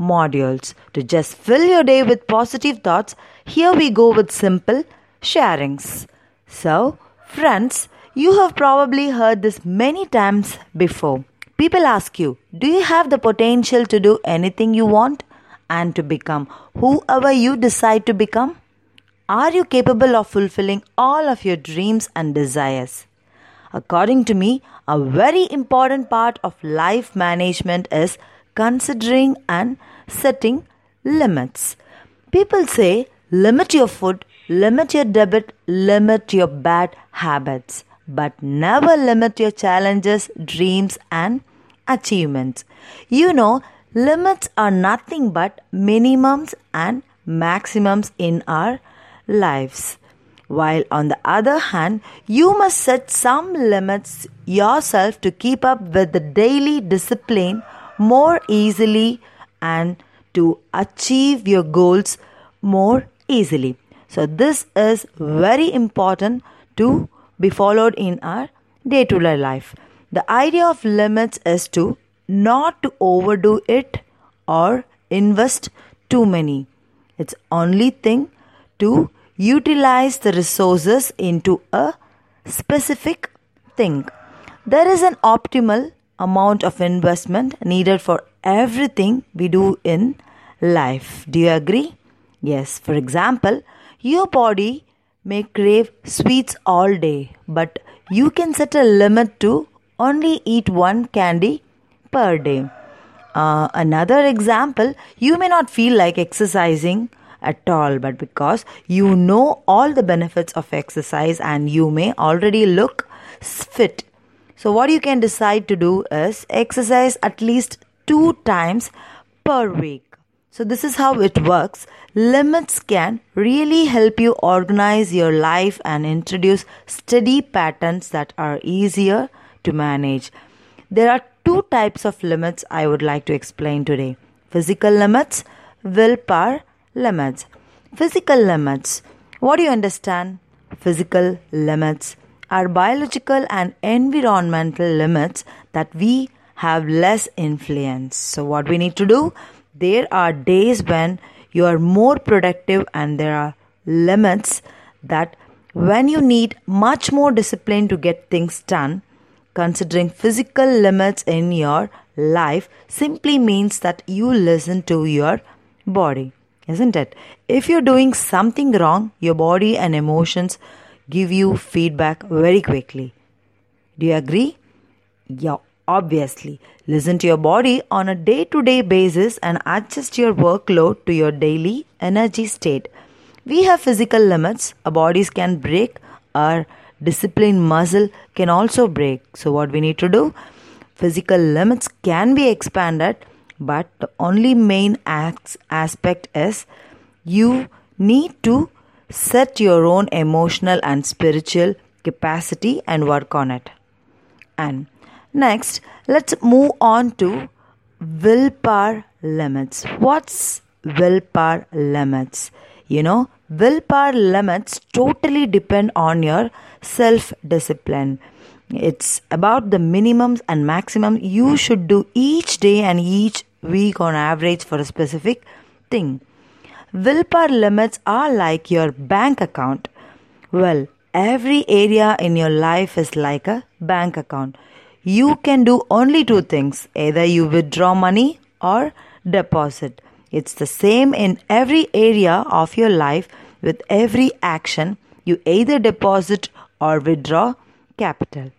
modules. To just fill your day with positive thoughts, here we go with simple sharings. So, friends, you have probably heard this many times before. People ask you, Do you have the potential to do anything you want and to become whoever you decide to become? Are you capable of fulfilling all of your dreams and desires? According to me, a very important part of life management is considering and setting limits. People say limit your food, limit your debit, limit your bad habits, but never limit your challenges, dreams, and achievements. You know, limits are nothing but minimums and maximums in our lives. While on the other hand, you must set some limits yourself to keep up with the daily discipline more easily and to achieve your goals more easily. So, this is very important to be followed in our day to day life. The idea of limits is to not to overdo it or invest too many. It's only thing to utilize the resources into a specific thing. There is an optimal amount of investment needed for everything we do in life. Do you agree? Yes, for example, your body may crave sweets all day, but you can set a limit to only eat one candy per day. Uh, another example, you may not feel like exercising at all, but because you know all the benefits of exercise and you may already look fit. So, what you can decide to do is exercise at least two times per week. So, this is how it works. Limits can really help you organize your life and introduce steady patterns that are easier to manage. There are two types of limits I would like to explain today physical limits, willpower limits. Physical limits. What do you understand? Physical limits are biological and environmental limits that we have less influence. So, what we need to do? There are days when you are more productive, and there are limits that when you need much more discipline to get things done. Considering physical limits in your life simply means that you listen to your body isn't it? If you're doing something wrong, your body and emotions give you feedback very quickly. Do you agree? Yeah, obviously. Listen to your body on a day to day basis and adjust your workload to your daily energy state. We have physical limits, our bodies can break, our discipline muscle can also break. So, what we need to do? Physical limits can be expanded but the only main aspect is you need to set your own emotional and spiritual capacity and work on it. And next let's move on to willpower limits. What's willpower limits? You know willpower limits totally depend on your self discipline it's about the minimums and maximum you should do each day and each week on average for a specific thing. Willpower limits are like your bank account. Well, every area in your life is like a bank account. You can do only two things either you withdraw money or deposit. It's the same in every area of your life with every action. You either deposit or withdraw capital.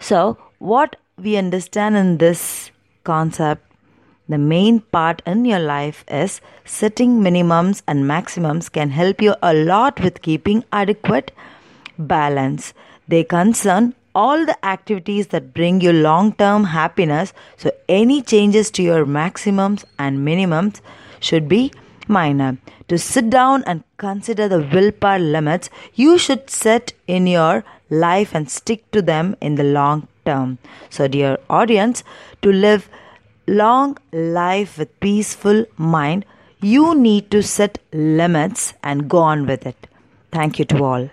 So, what we understand in this concept the main part in your life is setting minimums and maximums can help you a lot with keeping adequate balance. They concern all the activities that bring you long term happiness. So, any changes to your maximums and minimums should be minor. To sit down and consider the willpower limits you should set in your life and stick to them in the long term. So, dear audience, to live long life with peaceful mind, you need to set limits and go on with it. Thank you to all.